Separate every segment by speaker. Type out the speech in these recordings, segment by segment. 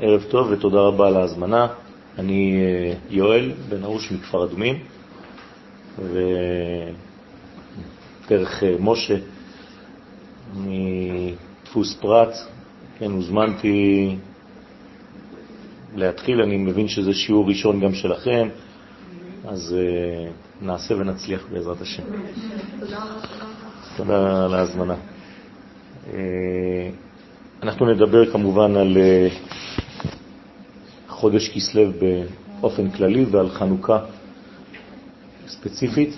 Speaker 1: ערב טוב ותודה רבה על ההזמנה. אני אה, יואל בן ארוש מכפר אדומים, ודרך אה, משה מדפוס פרט, כן, הוזמנתי להתחיל, אני מבין שזה שיעור ראשון גם שלכם, אז נעשה ונצליח בעזרת השם. תודה על ההזמנה. אנחנו נדבר כמובן על אה, חודש כסלב באופן כללי ועל חנוכה ספציפית.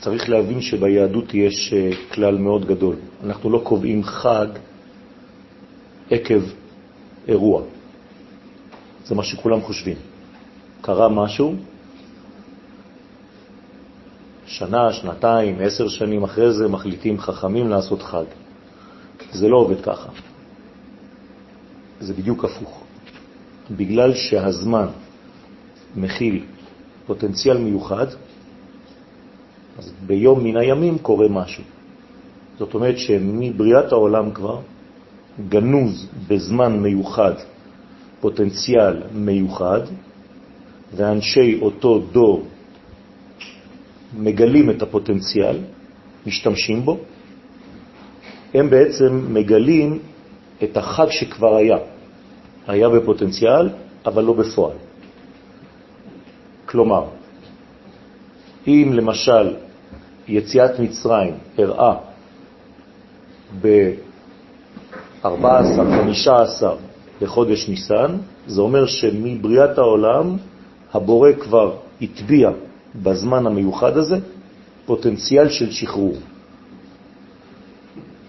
Speaker 1: צריך להבין שביהדות יש אה, כלל מאוד גדול. אנחנו לא קובעים חג עקב אירוע. זה מה שכולם חושבים. קרה משהו, שנה, שנתיים, עשר שנים אחרי זה מחליטים חכמים לעשות חג. זה לא עובד ככה. זה בדיוק הפוך. בגלל שהזמן מכיל פוטנציאל מיוחד, אז ביום מן הימים קורה משהו. זאת אומרת שמבריאת העולם כבר גנוז בזמן מיוחד פוטנציאל מיוחד, ואנשי אותו דור מגלים את הפוטנציאל, משתמשים בו, הם בעצם מגלים את החג שכבר היה. היה בפוטנציאל, אבל לא בפועל. כלומר, אם למשל יציאת מצרים הראה ב-14, 15 לחודש ניסן, זה אומר שמבריאת העולם הבורא כבר הטביע בזמן המיוחד הזה פוטנציאל של שחרור.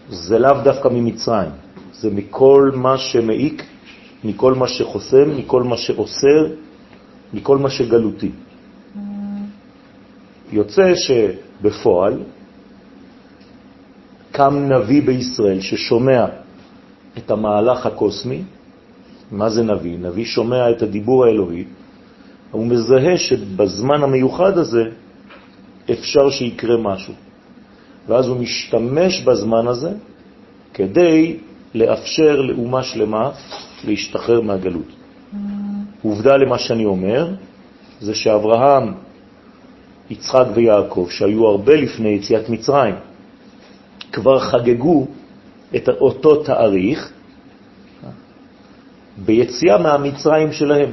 Speaker 1: זה לאו דווקא ממצרים, זה מכל מה שמעיק, מכל מה שחוסם, מכל מה שאוסר, מכל מה שגלותי. יוצא שבפועל קם נביא בישראל ששומע את המהלך הקוסמי. מה זה נביא? נביא שומע את הדיבור האלוהי, הוא מזהה שבזמן המיוחד הזה אפשר שיקרה משהו. ואז הוא משתמש בזמן הזה כדי לאפשר לאומה שלמה להשתחרר מהגלות. עובדה למה שאני אומר, זה שאברהם, יצחק ויעקב, שהיו הרבה לפני יציאת מצרים, כבר חגגו את אותו תאריך ביציאה מהמצרים שלהם.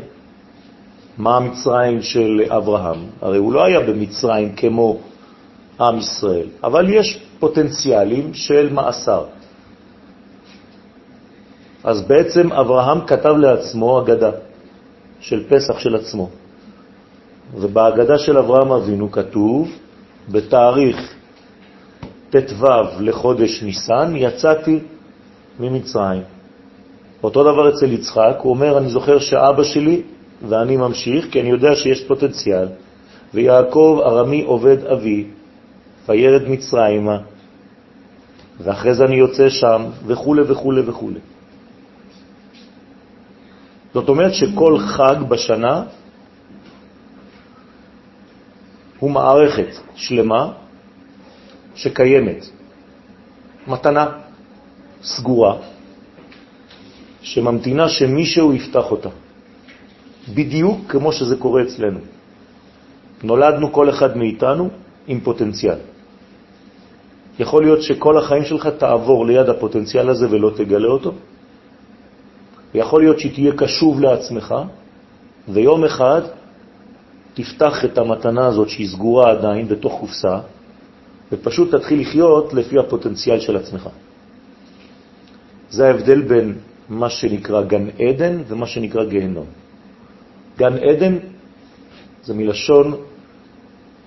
Speaker 1: מה המצרים של אברהם? הרי הוא לא היה במצרים כמו עם ישראל, אבל יש פוטנציאלים של מאסר. אז בעצם אברהם כתב לעצמו אגדה של פסח של עצמו. ובאגדה של אברהם אבינו כתוב, בתאריך ט"ו לחודש ניסן יצאתי ממצרים. אותו דבר אצל יצחק, הוא אומר, אני זוכר שאבא שלי, ואני ממשיך, כי אני יודע שיש פוטנציאל, ויעקב ארמי עובד אבי, וירד מצרימה, ואחרי זה אני יוצא שם, וכו' וכו' וכו'. זאת אומרת שכל חג בשנה הוא מערכת שלמה שקיימת, מתנה סגורה, שממתינה שמישהו יפתח אותה, בדיוק כמו שזה קורה אצלנו. נולדנו כל אחד מאיתנו עם פוטנציאל. יכול להיות שכל החיים שלך תעבור ליד הפוטנציאל הזה ולא תגלה אותו. יכול להיות שתהיה קשוב לעצמך, ויום אחד תפתח את המתנה הזאת שהיא סגורה עדיין בתוך קופסה, ופשוט תתחיל לחיות לפי הפוטנציאל של עצמך. זה ההבדל בין מה שנקרא גן עדן ומה שנקרא גיהנום. גן עדן זה מלשון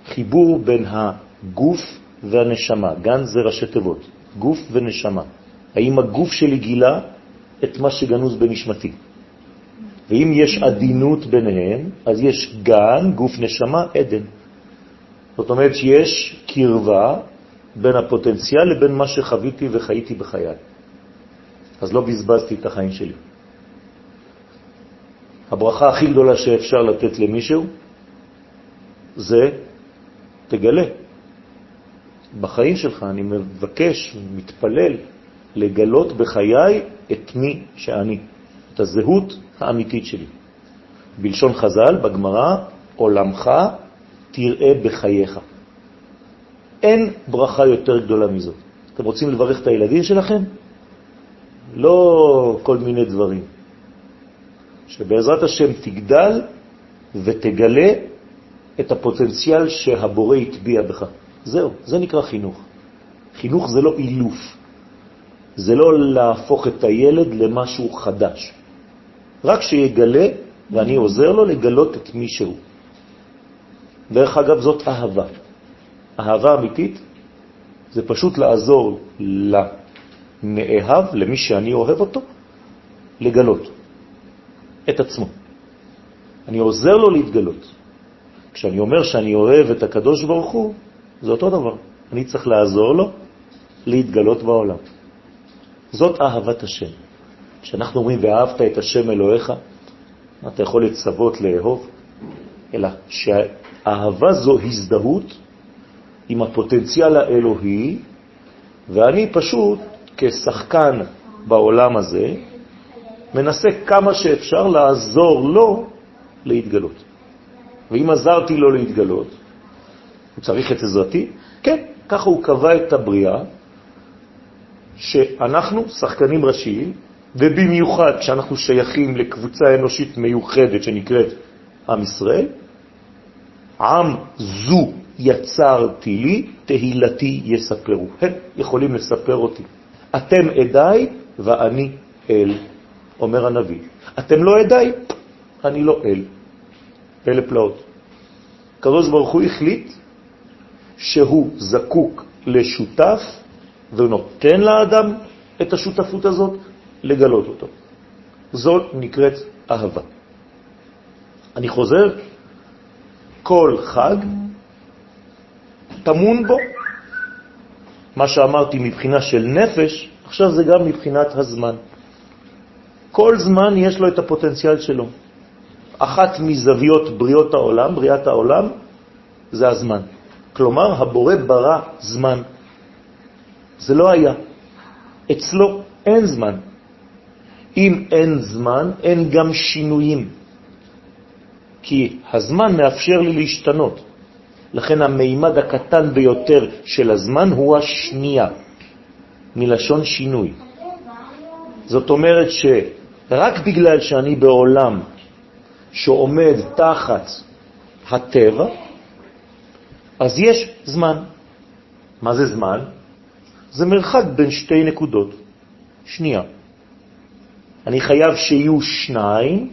Speaker 1: חיבור בין הגוף והנשמה. גן זה ראשי תיבות, גוף ונשמה. האם הגוף שלי גילה את מה שגנוז בנשמתי? ואם יש עדינות ביניהם, אז יש גן, גוף נשמה, עדן. זאת אומרת שיש קרבה בין הפוטנציאל לבין מה שחוויתי וחייתי בחיי. אז לא בזבזתי את החיים שלי. הברכה הכי גדולה שאפשר לתת למישהו זה תגלה. בחיים שלך אני מבקש, מתפלל, לגלות בחיי את מי שאני, את הזהות האמיתית שלי. בלשון חז"ל, בגמרא, עולמך תראה בחייך. אין ברכה יותר גדולה מזאת. אתם רוצים לברך את הילדים שלכם? לא כל מיני דברים. שבעזרת השם תגדל ותגלה את הפוטנציאל שהבורא הטביע בך. זהו, זה נקרא חינוך. חינוך זה לא אילוף, זה לא להפוך את הילד למשהו חדש. רק שיגלה, ואני עוזר לו לגלות את מי שהוא. דרך אגב, זאת אהבה. אהבה אמיתית זה פשוט לעזור לנאהב, למי שאני אוהב אותו, לגלות את עצמו. אני עוזר לו להתגלות. כשאני אומר שאני אוהב את הקדוש ברוך הוא, זה אותו דבר. אני צריך לעזור לו להתגלות בעולם. זאת אהבת השם. כשאנחנו אומרים ואהבת את השם אלוהיך, אתה יכול לצוות לאהוב, אלא שהאהבה זו הזדהות עם הפוטנציאל האלוהי, ואני פשוט כשחקן בעולם הזה מנסה כמה שאפשר לעזור לו להתגלות. ואם עזרתי לו להתגלות, הוא צריך את עזרתי? כן, ככה הוא קבע את הבריאה, שאנחנו שחקנים ראשיים, ובמיוחד כשאנחנו שייכים לקבוצה אנושית מיוחדת שנקראת עם ישראל, עם זו יצרתי לי, תהילתי יספרו. הם יכולים לספר אותי. אתם עדיי ואני אל, אומר הנביא. אתם לא עדיי, אני לא אל. אלה פלאות. הקדוש ברוך הוא החליט שהוא זקוק לשותף ונותן לאדם את השותפות הזאת לגלות אותו. זאת נקראת אהבה. אני חוזר, כל חג טמון בו מה שאמרתי מבחינה של נפש, עכשיו זה גם מבחינת הזמן. כל זמן יש לו את הפוטנציאל שלו. אחת מזוויות בריאות העולם, בריאת העולם, זה הזמן. כלומר, הבורא ברא זמן. זה לא היה. אצלו אין זמן. אם אין זמן, אין גם שינויים. כי הזמן מאפשר לי להשתנות. לכן המימד הקטן ביותר של הזמן הוא השנייה, מלשון שינוי. זאת אומרת שרק בגלל שאני בעולם שעומד תחת הטבע, אז יש זמן. מה זה זמן? זה מרחק בין שתי נקודות. שנייה. אני חייב שיהיו שניים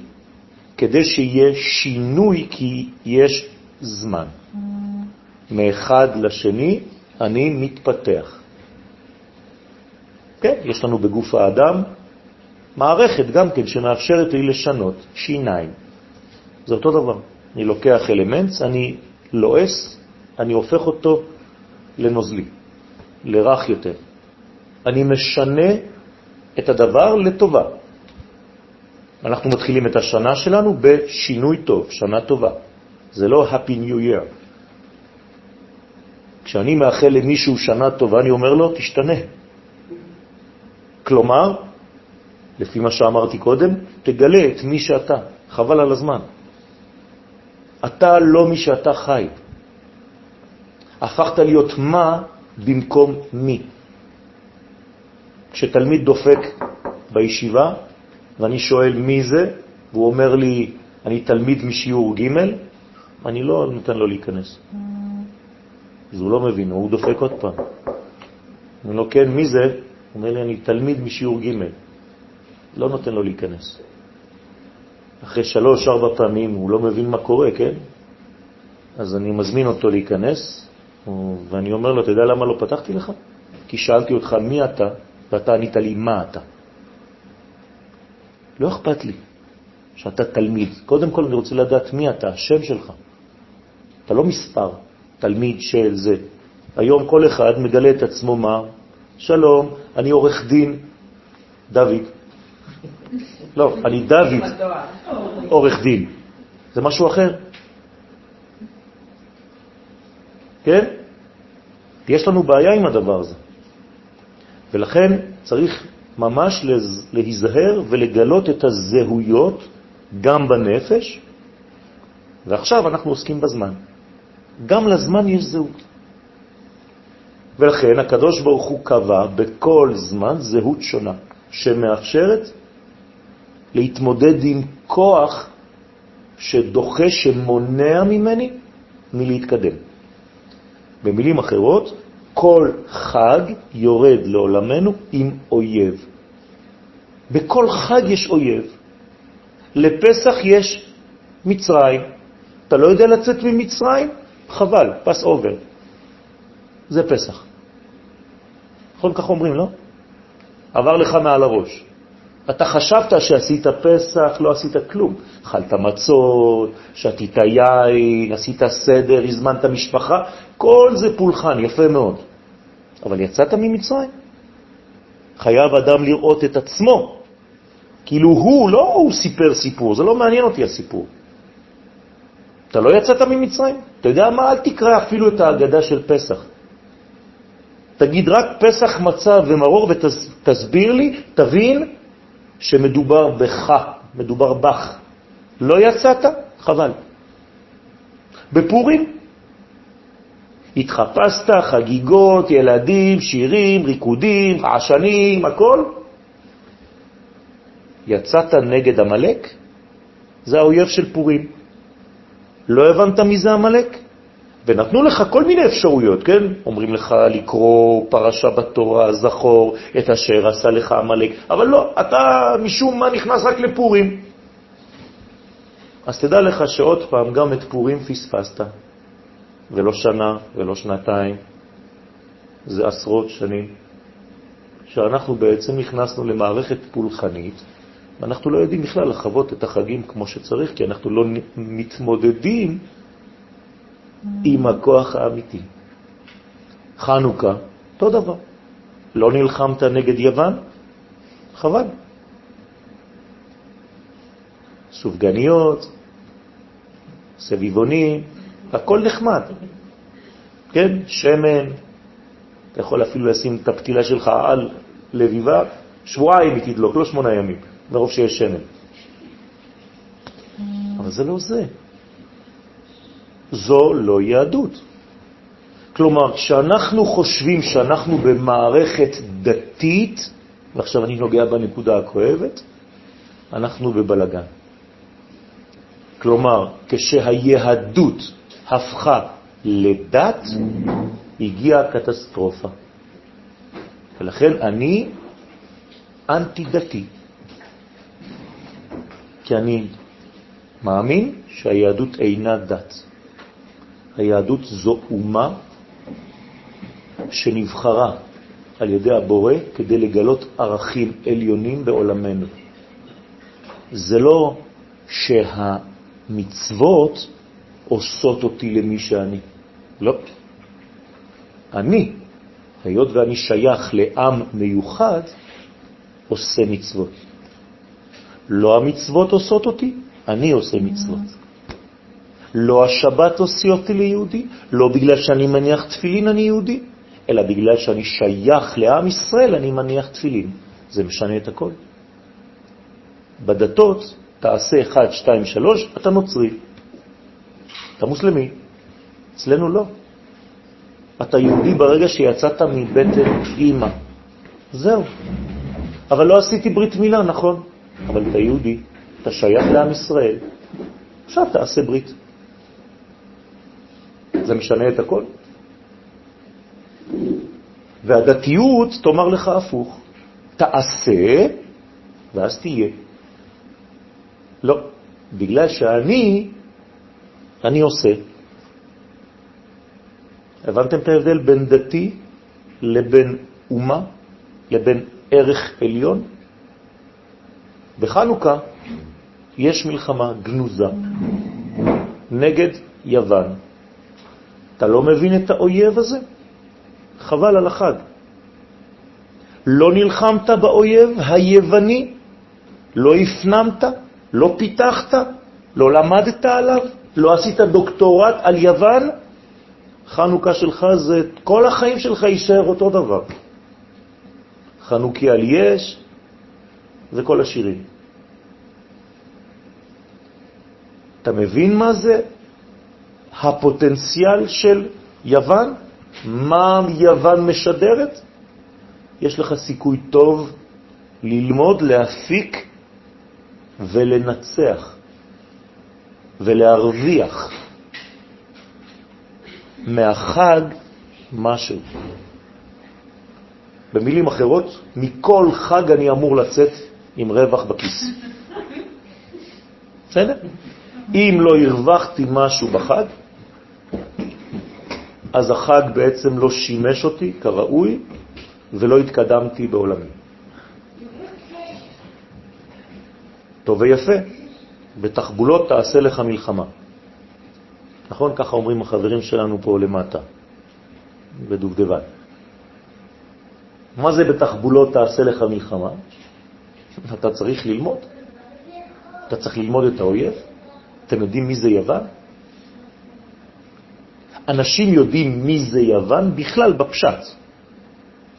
Speaker 1: כדי שיהיה שינוי, כי יש זמן. מאחד לשני אני מתפתח. כן, יש לנו בגוף האדם מערכת גם כן שמאפשרת לי לשנות שיניים. זה אותו דבר. אני לוקח אלמנט, אני לועס, אני הופך אותו לנוזלי, לרך יותר. אני משנה את הדבר לטובה. אנחנו מתחילים את השנה שלנו בשינוי טוב, שנה טובה. זה לא Happy New Year. כשאני מאחל למישהו שנה טובה, אני אומר לו, תשתנה. כלומר, לפי מה שאמרתי קודם, תגלה את מי שאתה, חבל על הזמן. אתה לא מי שאתה חי. הפכת להיות מה במקום מי. כשתלמיד דופק בישיבה, ואני שואל מי זה, והוא אומר לי, אני תלמיד משיעור ג', אני לא נותן לו להיכנס. אז הוא לא מבין, הוא דופק עוד פעם. אני לו, כן, מי זה? הוא אומר לי, אני תלמיד משיעור ג', לא נותן לו להיכנס. אחרי שלוש, ארבע פעמים הוא לא מבין מה קורה, כן? אז אני מזמין אותו להיכנס, ואני אומר לו, אתה יודע למה לא פתחתי לך? כי שאלתי אותך מי אתה, ואתה ענית לי מה אתה. לא אכפת לי שאתה תלמיד. קודם כל אני רוצה לדעת מי אתה, השם שלך. אתה לא מספר, תלמיד של זה. היום כל אחד מגלה את עצמו מה? שלום, אני עורך דין דוד. לא, אני דוד, עורך דין. זה משהו אחר. כן? יש לנו בעיה עם הדבר הזה. ולכן צריך ממש להיזהר ולגלות את הזהויות גם בנפש, ועכשיו אנחנו עוסקים בזמן. גם לזמן יש זהות. ולכן הקדוש ברוך הוא קבע בכל זמן זהות שונה, שמאפשרת להתמודד עם כוח שדוחה, שמונע ממני מלהתקדם. במילים אחרות, כל חג יורד לעולמנו עם אויב. בכל חג יש אויב. לפסח יש מצרים. אתה לא יודע לצאת ממצרים? חבל, פס אובר. זה פסח. נכון כך אומרים, לא? עבר לך מעל הראש. אתה חשבת שעשית פסח, לא עשית כלום. אכלת מצות, שתית יין, עשית סדר, הזמנת משפחה, כל זה פולחן, יפה מאוד. אבל יצאת ממצרים. חייב אדם לראות את עצמו. כאילו הוא, לא הוא סיפר סיפור, זה לא מעניין אותי הסיפור. אתה לא יצאת ממצרים? אתה יודע מה? אל תקרא אפילו את ההגדה של פסח. תגיד רק פסח מצה ומרור ותסביר לי, תבין שמדובר בך, מדובר בך. לא יצאת? חבל. בפורים התחפשת, חגיגות, ילדים, שירים, ריקודים, עשנים, הכל. יצאת נגד המלאק, זה האויב של פורים. לא הבנת מי זה המלאק? ונתנו לך כל מיני אפשרויות, כן? אומרים לך לקרוא פרשה בתורה, זכור את אשר עשה לך המלאק, אבל לא, אתה משום מה נכנס רק לפורים. אז תדע לך שעוד פעם, גם את פורים פספסת, ולא שנה ולא שנתיים, זה עשרות שנים, שאנחנו בעצם נכנסנו למערכת פולחנית, ואנחנו לא יודעים בכלל לחוות את החגים כמו שצריך, כי אנחנו לא מתמודדים עם הכוח האמיתי. חנוכה, אותו דבר. לא נלחמת נגד יוון? חבל. סופגניות, סביבונים, הכל נחמד. כן, שמן, אתה יכול אפילו לשים את הפתילה שלך על לביבה, שבועיים היא תדלוק, לא שמונה ימים, מרוב שיש שמן. אבל זה לא זה. זו לא יהדות. כלומר, כשאנחנו חושבים שאנחנו במערכת דתית, ועכשיו אני נוגע בנקודה הכואבת, אנחנו בבלגן. כלומר, כשהיהדות הפכה לדת, הגיעה קטסטרופה. ולכן אני אנטי-דתי, כי אני מאמין שהיהדות אינה דת. היהדות זו אומה שנבחרה על ידי הבורא כדי לגלות ערכים עליונים בעולמנו. זה לא שהמצוות עושות אותי למי שאני. לא. אני, היות ואני שייך לעם מיוחד, עושה מצוות. לא המצוות עושות אותי, אני עושה מצוות. לא השבת עושה אותי ליהודי, לא בגלל שאני מניח תפילין אני יהודי, אלא בגלל שאני שייך לעם ישראל אני מניח תפילין. זה משנה את הכל. בדתות תעשה 1, 2, 3, אתה נוצרי. אתה מוסלמי. אצלנו לא. אתה יהודי ברגע שיצאת מבטן אימא. זהו. אבל לא עשיתי ברית מילה, נכון. אבל אתה יהודי, אתה שייך לעם ישראל. עכשיו תעשה ברית. זה משנה את הכל. והדתיות תאמר לך הפוך, תעשה ואז תהיה. לא, בגלל שאני, אני עושה. הבנתם את ההבדל בין דתי לבין אומה, לבין ערך עליון? בחנוכה יש מלחמה גנוזה נגד יוון. אתה לא מבין את האויב הזה? חבל על החג. לא נלחמת באויב היווני, לא הפנמת, לא פיתחת, לא למדת עליו, לא עשית דוקטורט על יוון, חנוכה שלך זה, כל החיים שלך יישאר אותו דבר. חנוכי על יש, זה כל השירים. אתה מבין מה זה הפוטנציאל של יוון? מה יוון משדרת? יש לך סיכוי טוב ללמוד, להפיק ולנצח ולהרוויח מהחג משהו. במילים אחרות, מכל חג אני אמור לצאת עם רווח בכיס. בסדר? אם לא הרווחתי משהו בחג, אז החג בעצם לא שימש אותי כראוי ולא התקדמתי בעולמי. טוב ויפה, בתחבולות תעשה לך מלחמה. נכון? ככה אומרים החברים שלנו פה למטה, בדובדבן. מה זה בתחבולות תעשה לך מלחמה? אתה צריך ללמוד. אתה צריך ללמוד את האויב. אתם יודעים מי זה יוון? אנשים יודעים מי זה יוון בכלל בפשט.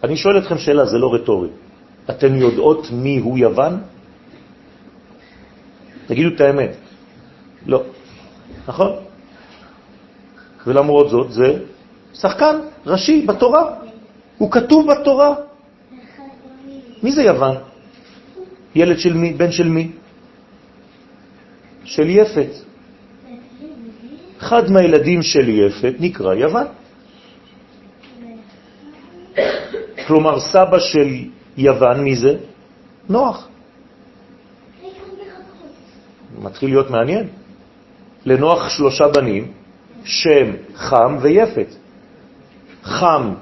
Speaker 1: אני שואל אתכם שאלה, זה לא רטורי. אתן יודעות מי הוא יוון? תגידו את האמת. לא. נכון? ולמרות זאת זה שחקן ראשי בתורה. הוא כתוב בתורה. מי זה יוון? ילד של מי? בן של מי? של יפת. אחד מהילדים של יפת נקרא יוון. כלומר, סבא של יוון, מי זה? נוח. מתחיל להיות מעניין. לנוח שלושה בנים, שם, חם ויפת. חם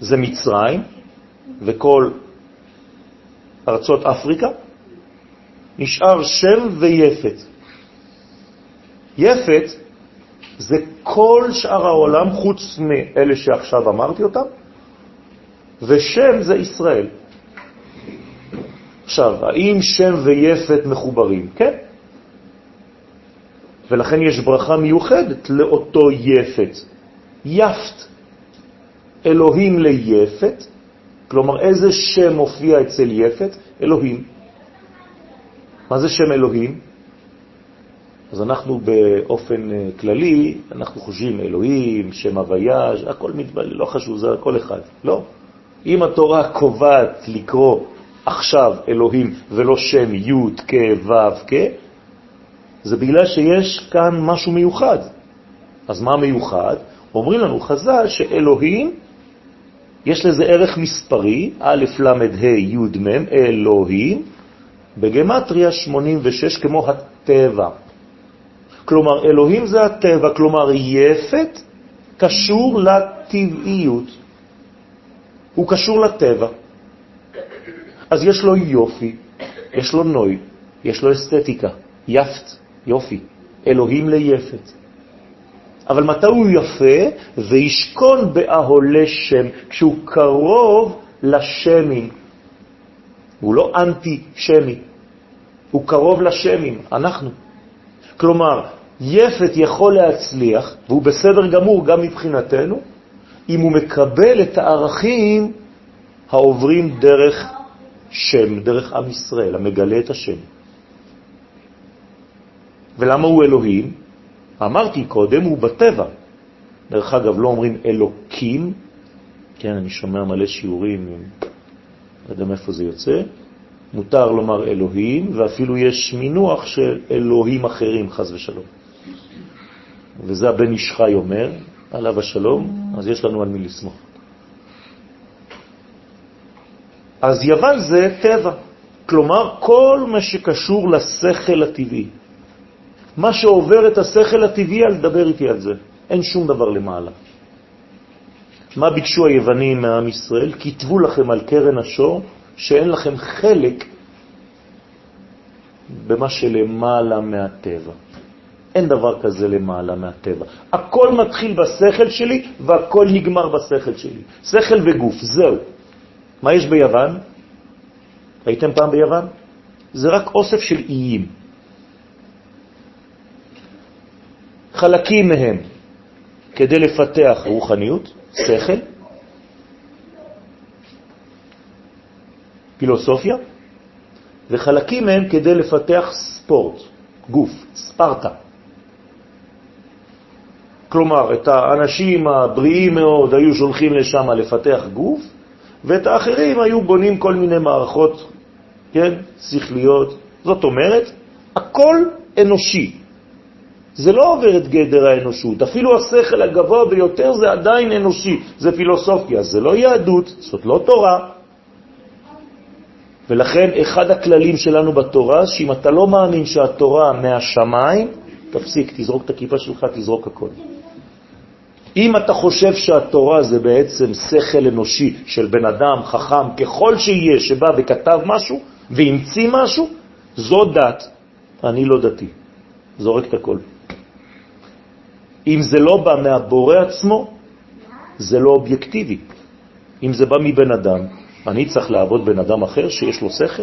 Speaker 1: זה מצרים וכל ארצות אפריקה, נשאר שם ויפת. יפת זה כל שאר העולם חוץ מאלה שעכשיו אמרתי אותם, ושם זה ישראל. עכשיו, האם שם ויפת מחוברים? כן. ולכן יש ברכה מיוחדת לאותו יפת. יפת, אלוהים ליפת, כלומר איזה שם מופיע אצל יפת? אלוהים. מה זה שם אלוהים? אז אנחנו באופן אה, כללי, אנחנו חושבים אלוהים, שם הוויה, הכל מתבלע, לא חשוב, זה הכל אחד. לא. אם התורה קובעת לקרוא עכשיו אלוהים ולא שם י' כ' ו' כ', זה בגלל שיש כאן משהו מיוחד. אז מה מיוחד? אומרים לנו חז"ל שאלוהים, יש לזה ערך מספרי, א' ל' ה' י' מ', אלוהים, בגמטריה 86 כמו הטבע. כלומר, אלוהים זה הטבע, כלומר, יפת קשור לטבעיות. הוא קשור לטבע. אז יש לו יופי, יש לו נוי, יש לו אסתטיקה, יפת. יופי, אלוהים ליפת. אבל מתי הוא יפה? וישכון באהולי שם, כשהוא קרוב לשמים. הוא לא אנטי-שמי, הוא קרוב לשמים, אנחנו. כלומר, יפת יכול להצליח, והוא בסדר גמור גם מבחינתנו, אם הוא מקבל את הערכים העוברים דרך שם, דרך עם ישראל, המגלה את השם. ולמה הוא אלוהים? אמרתי קודם, הוא בטבע. דרך אגב, לא אומרים אלוקים, כן, אני שומע מלא שיעורים, לא יודע מאיפה זה יוצא, מותר לומר אלוהים, ואפילו יש מינוח של אלוהים אחרים, חז ושלום. וזה הבן איש חי אומר, עליו השלום, אז יש לנו על מי לסמוך. אז יוון זה טבע, כלומר כל מה שקשור לשכל הטבעי. מה שעובר את השכל הטבעי, אל תדבר איתי על זה. אין שום דבר למעלה. מה ביקשו היוונים מעם ישראל? כתבו לכם על קרן השור שאין לכם חלק במה שלמעלה מהטבע. אין דבר כזה למעלה מהטבע. הכל מתחיל בשכל שלי והכל נגמר בשכל שלי. שכל וגוף, זהו. מה יש ביוון? הייתם פעם ביוון? זה רק אוסף של איים. חלקים מהם כדי לפתח רוחניות, שכל, פילוסופיה, וחלקים מהם כדי לפתח ספורט, גוף, ספרטה. כלומר, את האנשים הבריאים מאוד היו שולחים לשם לפתח גוף, ואת האחרים היו בונים כל מיני מערכות, כן, שכליות. זאת אומרת, הכל אנושי. זה לא עובר את גדר האנושות. אפילו השכל הגבוה ביותר זה עדיין אנושי, זה פילוסופיה, זה לא יהדות, זאת לא תורה. ולכן אחד הכללים שלנו בתורה, שאם אתה לא מאמין שהתורה מהשמיים, תפסיק, תזרוק את הכיפה שלך, תזרוק הכל. אם אתה חושב שהתורה זה בעצם שכל אנושי של בן אדם חכם ככל שיהיה, שבא וכתב משהו והמציא משהו, זו דת. אני לא דתי. זורק את הכל. אם זה לא בא מהבורא עצמו, זה לא אובייקטיבי. אם זה בא מבן אדם, אני צריך לעבוד בן אדם אחר שיש לו שכל?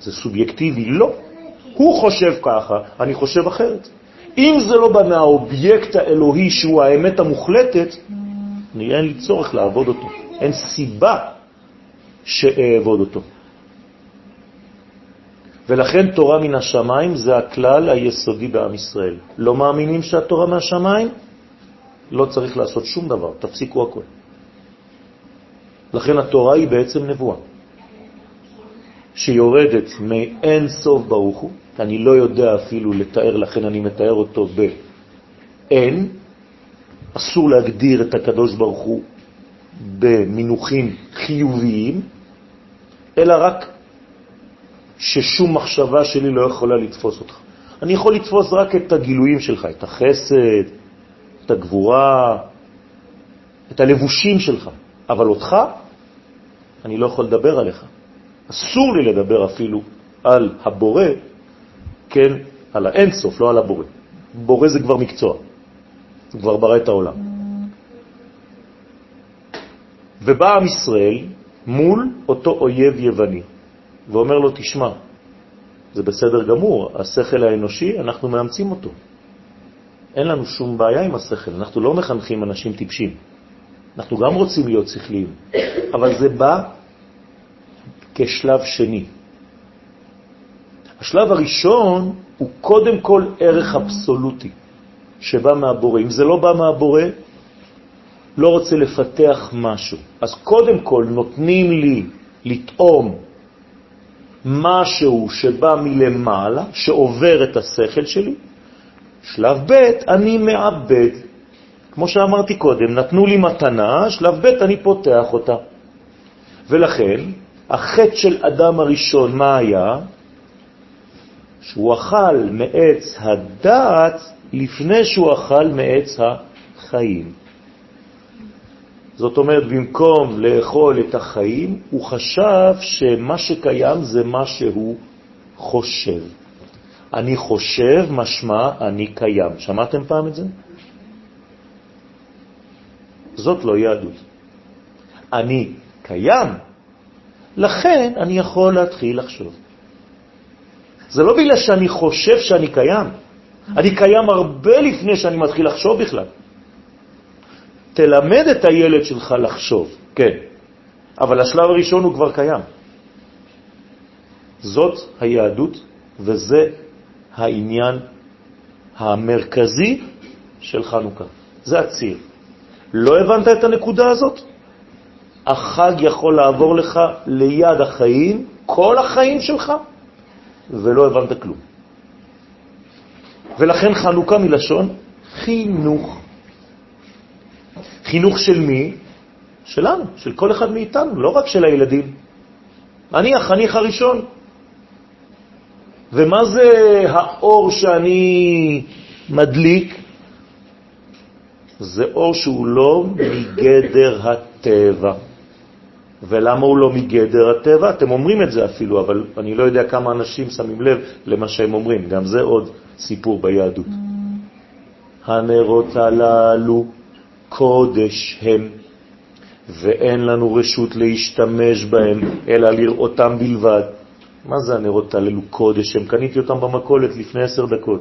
Speaker 1: זה סובייקטיבי? לא. הוא חושב ככה, אני חושב אחרת. אם זה לא בא מהאובייקט האלוהי שהוא האמת המוחלטת, אני אין לי צורך לעבוד אותו. אין סיבה שאעבוד אותו. ולכן תורה מן השמיים זה הכלל היסודי בעם ישראל. לא מאמינים שהתורה מהשמיים? לא צריך לעשות שום דבר, תפסיקו הכל. לכן התורה היא בעצם נבואה, שיורדת מאין סוף ברוך הוא, אני לא יודע אפילו לתאר, לכן אני מתאר אותו באין, אסור להגדיר את הקדוש ברוך הוא במינוחים חיוביים, אלא רק ששום מחשבה שלי לא יכולה לתפוס אותך. אני יכול לתפוס רק את הגילויים שלך, את החסד, את הגבורה, את הלבושים שלך, אבל אותך אני לא יכול לדבר עליך. אסור לי לדבר אפילו על הבורא, כן, על האינסוף, לא על הבורא. בורא זה כבר מקצוע, הוא כבר ברא את העולם. ובא עם ישראל מול אותו אויב יווני, ואומר לו, תשמע, זה בסדר גמור, השכל האנושי, אנחנו מאמצים אותו. אין לנו שום בעיה עם השכל, אנחנו לא מחנכים אנשים טיפשים. אנחנו גם רוצים להיות שכליים, אבל זה בא כשלב שני. השלב הראשון הוא קודם כל ערך אבסולוטי שבא מהבורא. אם זה לא בא מהבורא, לא רוצה לפתח משהו. אז קודם כל נותנים לי לטעום משהו שבא מלמעלה, שעובר את השכל שלי. שלב ב', אני מעבד. כמו שאמרתי קודם, נתנו לי מתנה, שלב ב', אני פותח אותה. ולכן, החטא של אדם הראשון, מה היה? שהוא אכל מעץ הדעת לפני שהוא אכל מעץ החיים. זאת אומרת, במקום לאכול את החיים, הוא חשב שמה שקיים זה מה שהוא חושב. אני חושב, משמע אני קיים. שמעתם פעם את זה? זאת לא יהדות. אני קיים, לכן אני יכול להתחיל לחשוב. זה לא בגלל שאני חושב שאני קיים. אני קיים הרבה לפני שאני מתחיל לחשוב בכלל. תלמד את הילד שלך לחשוב, כן, אבל השלב הראשון הוא כבר קיים. זאת היהדות וזה העניין המרכזי של חנוכה. זה הציר. לא הבנת את הנקודה הזאת? החג יכול לעבור לך ליד החיים, כל החיים שלך, ולא הבנת כלום. ולכן חנוכה מלשון חינוך. חינוך של מי? שלנו, של כל אחד מאיתנו, לא רק של הילדים. אני החניך הראשון. ומה זה האור שאני מדליק? זה אור שהוא לא מגדר הטבע. ולמה הוא לא מגדר הטבע? אתם אומרים את זה אפילו, אבל אני לא יודע כמה אנשים שמים לב למה שהם אומרים. גם זה עוד סיפור ביהדות. הנרות הללו קודש הם, ואין לנו רשות להשתמש בהם, אלא לראותם בלבד. מה זה הנרות הללו קודש הם? קניתי אותם במקולת לפני עשר דקות.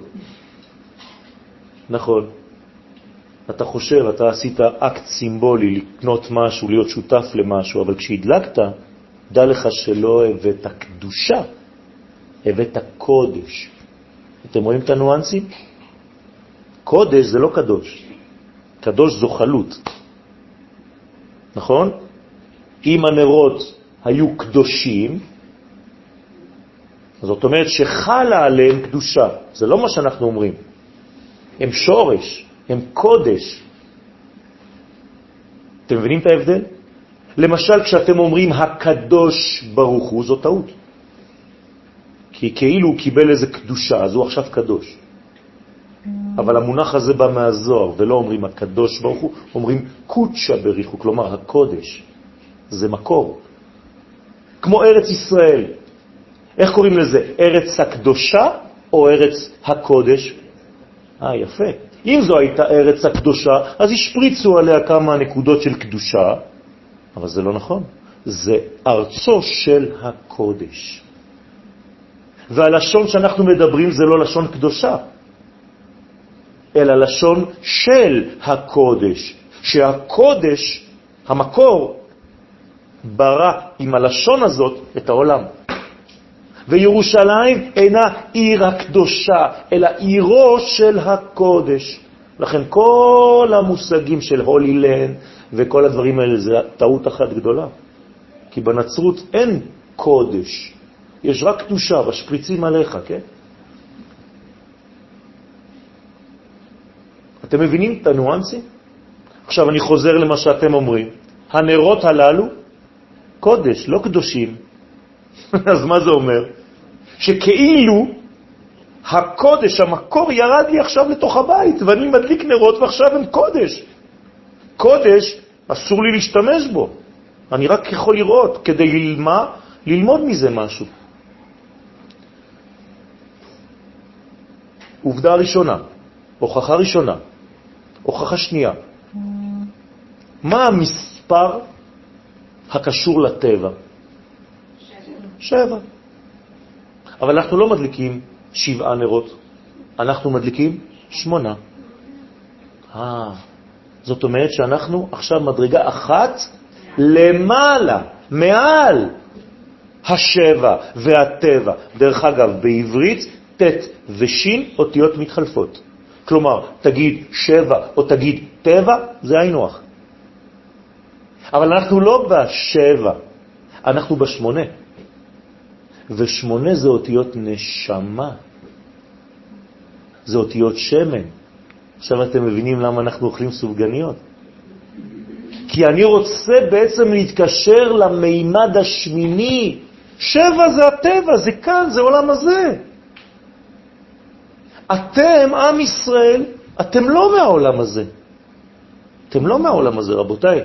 Speaker 1: נכון. אתה חושב, אתה עשית אקט סימבולי לקנות משהו, להיות שותף למשהו, אבל כשהדלקת, דע לך שלא הבאת קדושה, הבאת קודש. אתם רואים את הניואנסים? קודש זה לא קדוש. קדוש זו חלות. נכון? אם הנרות היו קדושים, זאת אומרת שחלה עליהם קדושה. זה לא מה שאנחנו אומרים. הם שורש, הם קודש. אתם מבינים את ההבדל? למשל, כשאתם אומרים הקדוש ברוך הוא, זו טעות. כי כאילו הוא קיבל איזה קדושה, אז הוא עכשיו קדוש. אבל המונח הזה בא מהזוהר, ולא אומרים הקדוש ברוך הוא, אומרים קודשה בריחו, כלומר הקודש. זה מקור. כמו ארץ ישראל. איך קוראים לזה? ארץ הקדושה או ארץ הקודש? אה, יפה. אם זו הייתה ארץ הקדושה, אז השפריצו עליה כמה נקודות של קדושה, אבל זה לא נכון. זה ארצו של הקודש. והלשון שאנחנו מדברים זה לא לשון קדושה, אלא לשון של הקודש, שהקודש, המקור, ברא עם הלשון הזאת את העולם. וירושלים אינה עיר הקדושה, אלא עירו של הקודש. לכן כל המושגים של הולילן וכל הדברים האלה זה טעות אחת גדולה. כי בנצרות אין קודש, יש רק קדושה, בשפריצים עליך, כן? אתם מבינים את הניואנסים? עכשיו אני חוזר למה שאתם אומרים. הנרות הללו קודש, לא קדושים. אז מה זה אומר? שכאילו הקודש, המקור, ירד לי עכשיו לתוך הבית, ואני מדליק נרות ועכשיו הם קודש. קודש, אסור לי להשתמש בו. אני רק יכול לראות כדי ללמה, ללמוד מזה משהו. עובדה ראשונה, הוכחה ראשונה, הוכחה שנייה. מה המספר הקשור לטבע? שבע. אבל אנחנו לא מדליקים שבעה נרות, אנחנו מדליקים שמונה. אה, זאת אומרת שאנחנו עכשיו מדרגה אחת למעלה, מעל השבע והטבע. דרך אגב, בעברית ט' ושין אותיות מתחלפות. כלומר, תגיד שבע או תגיד טבע, זה היינו אבל אנחנו לא בשבע, אנחנו בשמונה. ושמונה זה אותיות נשמה, זה אותיות שמן. עכשיו אתם מבינים למה אנחנו אוכלים סופגניות? כי אני רוצה בעצם להתקשר למימד השמיני. שבע זה הטבע, זה כאן, זה עולם הזה. אתם, עם ישראל, אתם לא מהעולם הזה. אתם לא מהעולם הזה, רבותיי.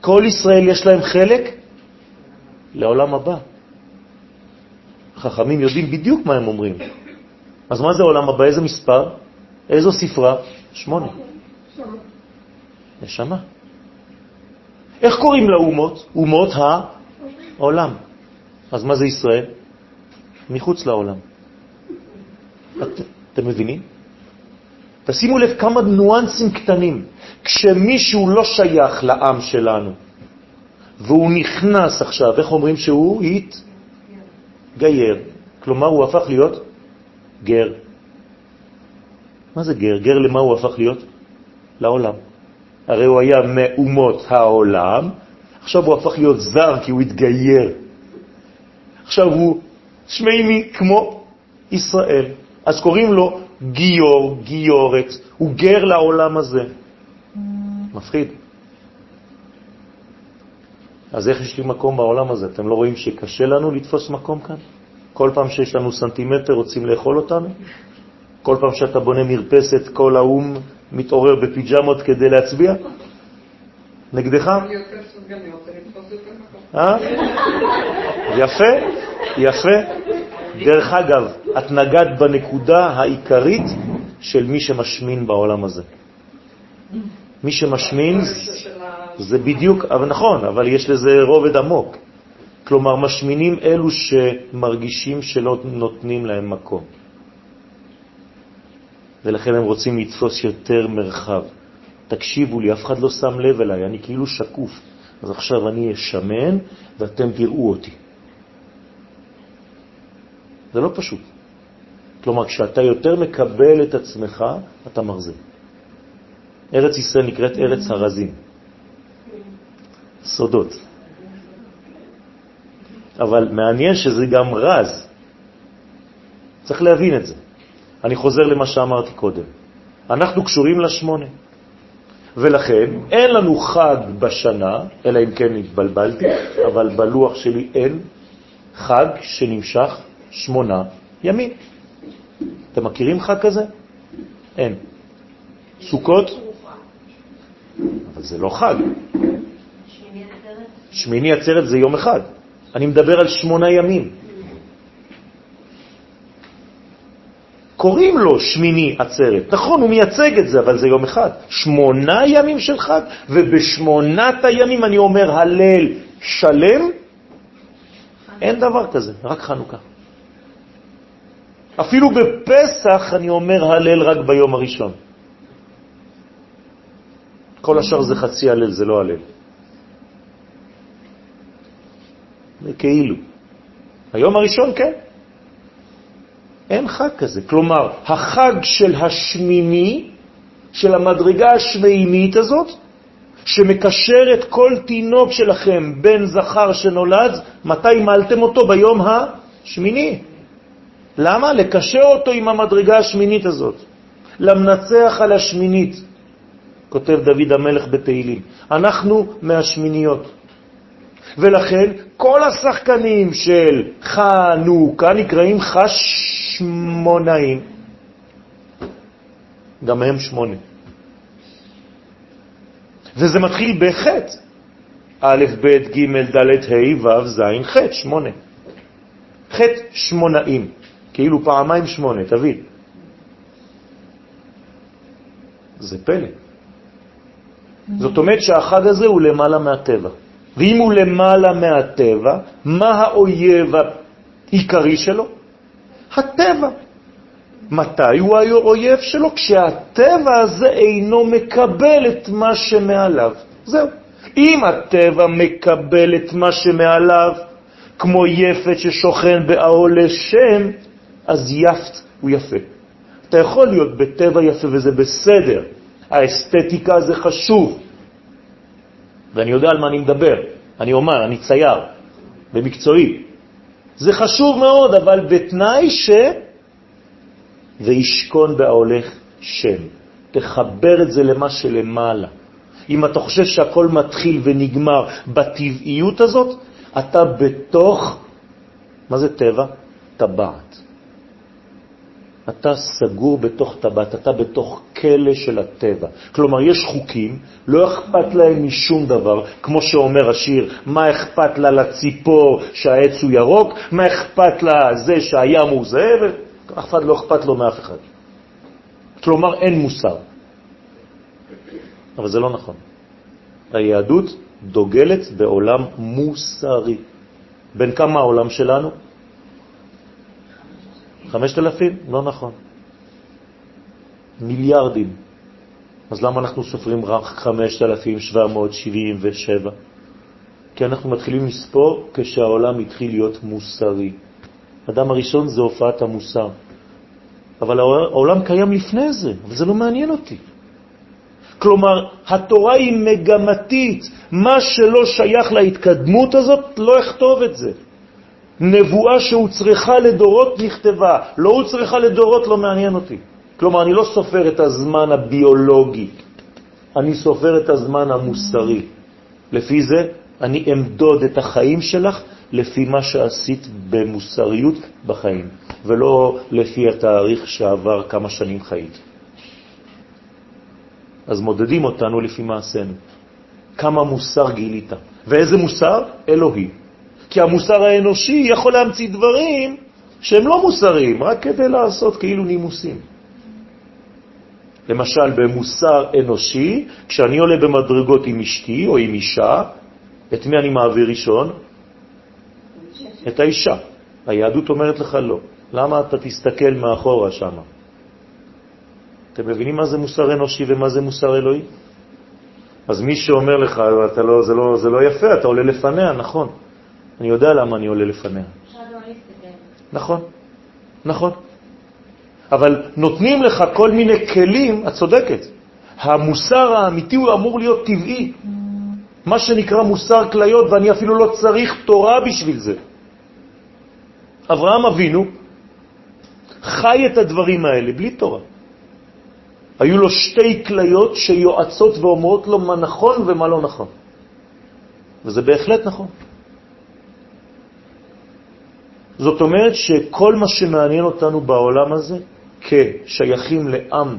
Speaker 1: כל ישראל יש להם חלק לעולם הבא. חכמים יודעים בדיוק מה הם אומרים. אז מה זה עולם הבא? איזה מספר? איזו ספרה? שמונה. נשמה. איך קוראים לאומות? אומות העולם. אז מה זה ישראל? מחוץ לעולם. את, אתם מבינים? תשימו לב כמה ניואנסים קטנים. כשמישהו לא שייך לעם שלנו, והוא נכנס עכשיו, איך אומרים שהוא? התגייר. כלומר, הוא הפך להיות גר. מה זה גר? גר למה הוא הפך להיות? לעולם. הרי הוא היה מאומות העולם, עכשיו הוא הפך להיות זר כי הוא התגייר. עכשיו הוא שמימי כמו ישראל. אז קוראים לו גיור, גיורת, הוא גר לעולם הזה. מפחיד. אז איך יש לי מקום בעולם הזה? אתם לא רואים שקשה לנו לתפוס מקום כאן? כל פעם שיש לנו סנטימטר רוצים לאכול אותנו? כל פעם שאתה בונה מרפסת, כל האום מתעורר בפיג'מות כדי להצביע? נגדך? אה? יפה, יפה. דרך אגב, את נגעת בנקודה העיקרית של מי שמשמין בעולם הזה. מי שמשמין זה בדיוק, אבל נכון, אבל יש לזה רובד עמוק. כלומר, משמינים אלו שמרגישים שלא נותנים להם מקום. ולכן הם רוצים לתפוס יותר מרחב. תקשיבו לי, אף אחד לא שם לב אליי, אני כאילו שקוף. אז עכשיו אני אשמן ואתם תראו אותי. זה לא פשוט. כלומר, כשאתה יותר מקבל את עצמך, אתה מרזה. ארץ ישראל נקראת ארץ הרזים. סודות. אבל מעניין שזה גם רז. צריך להבין את זה. אני חוזר למה שאמרתי קודם. אנחנו קשורים לשמונה. ולכן אין לנו חג בשנה, אלא אם כן התבלבלתי, אבל בלוח שלי אין חג שנמשך שמונה ימים. אתם מכירים חג כזה? אין. סוכות? אבל זה לא חג. שמיני עצרת זה יום אחד. אני מדבר על שמונה ימים. קוראים לו שמיני עצרת. נכון, הוא מייצג את זה, אבל זה יום אחד. שמונה ימים של חג, ובשמונת הימים אני אומר הלל שלם, אין דבר כזה, רק חנוכה. אפילו בפסח אני אומר הלל רק ביום הראשון. כל השאר זה חצי הלל, זה לא הלל. זה כאילו. היום הראשון כן. אין חג כזה. כלומר, החג של השמיני, של המדרגה השמימית הזאת, שמקשר את כל תינוק שלכם, בן זכר שנולד, מתי מלתם אותו? ביום השמיני. למה? לקשר אותו עם המדרגה השמינית הזאת. למנצח על השמינית, כותב דוד המלך בתהילים. אנחנו מהשמיניות. ולכן כל השחקנים של חנוכה נקראים חשמונאים. גם הם שמונה. וזה מתחיל בחטא. א', ב', ג', ד', ה', ו', ז', ח', שמונה. חטא שמונאים. כאילו פעמיים שמונה, תבין. זה פלא. זאת אומרת שהחג הזה הוא למעלה מהטבע. ואם הוא למעלה מהטבע, מה האויב העיקרי שלו? הטבע. מתי הוא האויב שלו? כשהטבע הזה אינו מקבל את מה שמעליו. זהו. אם הטבע מקבל את מה שמעליו, כמו יפת ששוכן באהול לשם, אז יפת הוא יפה. אתה יכול להיות בטבע יפה וזה בסדר. האסתטיקה זה חשוב. ואני יודע על מה אני מדבר. אני אומר, אני צייר, במקצועי. זה חשוב מאוד, אבל בתנאי ש... וישכון בהולך שם. תחבר את זה למה שלמעלה. אם אתה חושב שהכל מתחיל ונגמר בטבעיות הזאת, אתה בתוך, מה זה טבע? טבעת. אתה סגור בתוך טבעת, אתה בתוך כלא של הטבע. כלומר, יש חוקים, לא אכפת להם משום דבר, כמו שאומר השיר, מה אכפת לה לציפור שהעץ הוא ירוק, מה אכפת לה זה שהים הוא זה, ואף אחד לא אכפת לו מאף אחד. כלומר, אין מוסר. אבל זה לא נכון. היהדות דוגלת בעולם מוסרי. בין כמה העולם שלנו? חמשת אלפים? לא נכון. מיליארדים. אז למה אנחנו סופרים רק 5,777? כי אנחנו מתחילים לספור כשהעולם התחיל להיות מוסרי. אדם הראשון זה הופעת המוסר. אבל העולם קיים לפני זה, אבל זה לא מעניין אותי. כלומר, התורה היא מגמתית. מה שלא שייך להתקדמות הזאת, לא אכתוב את זה. נבואה שהוצרכה לדורות נכתבה, לא הוצרכה לדורות לא מעניין אותי. כלומר, אני לא סופר את הזמן הביולוגי, אני סופר את הזמן המוסרי. לפי זה אני אמדוד את החיים שלך לפי מה שעשית במוסריות בחיים, ולא לפי התאריך שעבר כמה שנים חיית. אז מודדים אותנו לפי מעשינו. כמה מוסר גילית. ואיזה מוסר? אלוהי. כי המוסר האנושי יכול להמציא דברים שהם לא מוסריים, רק כדי לעשות כאילו נימוסים. למשל, במוסר אנושי, כשאני עולה במדרגות עם אשתי או עם אישה, את מי אני מעביר ראשון? את האישה. היהדות אומרת לך לא. למה אתה תסתכל מאחורה שם? אתם מבינים מה זה מוסר אנושי ומה זה מוסר אלוהי? אז מי שאומר לך, אתה לא, זה, לא, זה לא יפה, אתה עולה לפניה, נכון. אני יודע למה אני עולה לפניה. נכון, נכון. אבל נותנים לך כל מיני כלים, את צודקת. המוסר האמיתי הוא אמור להיות טבעי. מה שנקרא מוסר כליות, ואני אפילו לא צריך תורה בשביל זה. אברהם אבינו חי את הדברים האלה בלי תורה. היו לו שתי כליות שיועצות ואומרות לו מה נכון ומה לא נכון. וזה בהחלט נכון. זאת אומרת שכל מה שמעניין אותנו בעולם הזה כשייכים לעם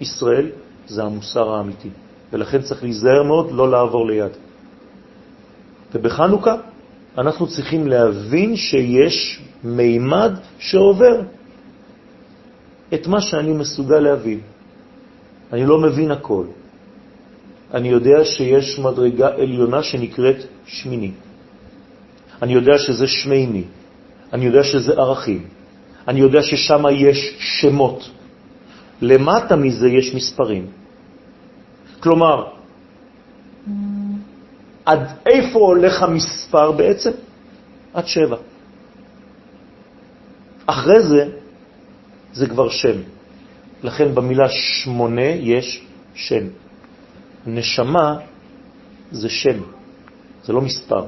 Speaker 1: ישראל זה המוסר האמיתי. ולכן צריך להיזהר מאוד לא לעבור ליד. ובחנוכה אנחנו צריכים להבין שיש מימד שעובר את מה שאני מסוגל להבין. אני לא מבין הכל. אני יודע שיש מדרגה עליונה שנקראת שמיני. אני יודע שזה שמימי. אני יודע שזה ערכים. אני יודע ששם יש שמות. למטה מזה יש מספרים. כלומר, עד איפה הולך המספר בעצם? עד שבע. אחרי זה, זה כבר שם. לכן במילה שמונה יש שם. נשמה זה שם, זה לא מספר.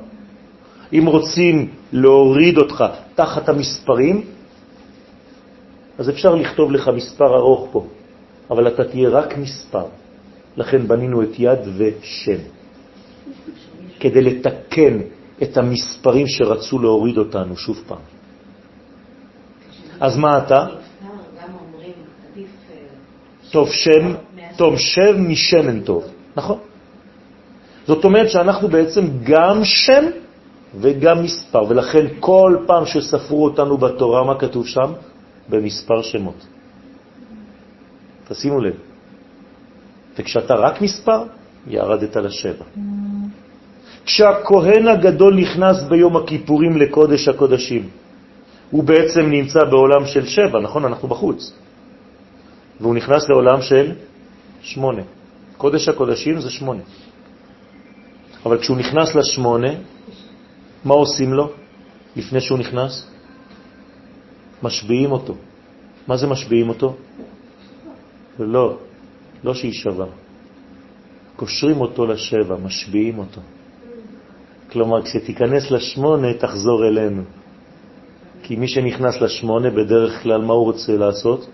Speaker 1: אם רוצים להוריד אותך תחת המספרים, אז אפשר לכתוב לך מספר ארוך פה, אבל אתה תהיה רק מספר. לכן בנינו את יד ושם, כדי לתקן את המספרים שרצו להוריד אותנו שוב פעם. אז מה אתה? טוב שם, טוב שם משמן טוב, נכון? זאת אומרת שאנחנו בעצם גם שם וגם מספר, ולכן כל פעם שספרו אותנו בתורה, מה כתוב שם? במספר שמות. תשימו לב. וכשאתה רק מספר, ירדת לשבע. כשהכהן הגדול נכנס ביום הכיפורים לקודש הקודשים, הוא בעצם נמצא בעולם של שבע, נכון? אנחנו בחוץ. והוא נכנס לעולם של שמונה. קודש הקודשים זה שמונה. אבל כשהוא נכנס לשמונה, מה עושים לו לפני שהוא נכנס? משביעים אותו. מה זה משביעים אותו? לא, לא שיישבע. קושרים אותו לשבע, משביעים אותו. כלומר, כשתיכנס לשמונה, תחזור אלינו. כי מי שנכנס לשמונה, בדרך כלל, מה הוא רוצה לעשות?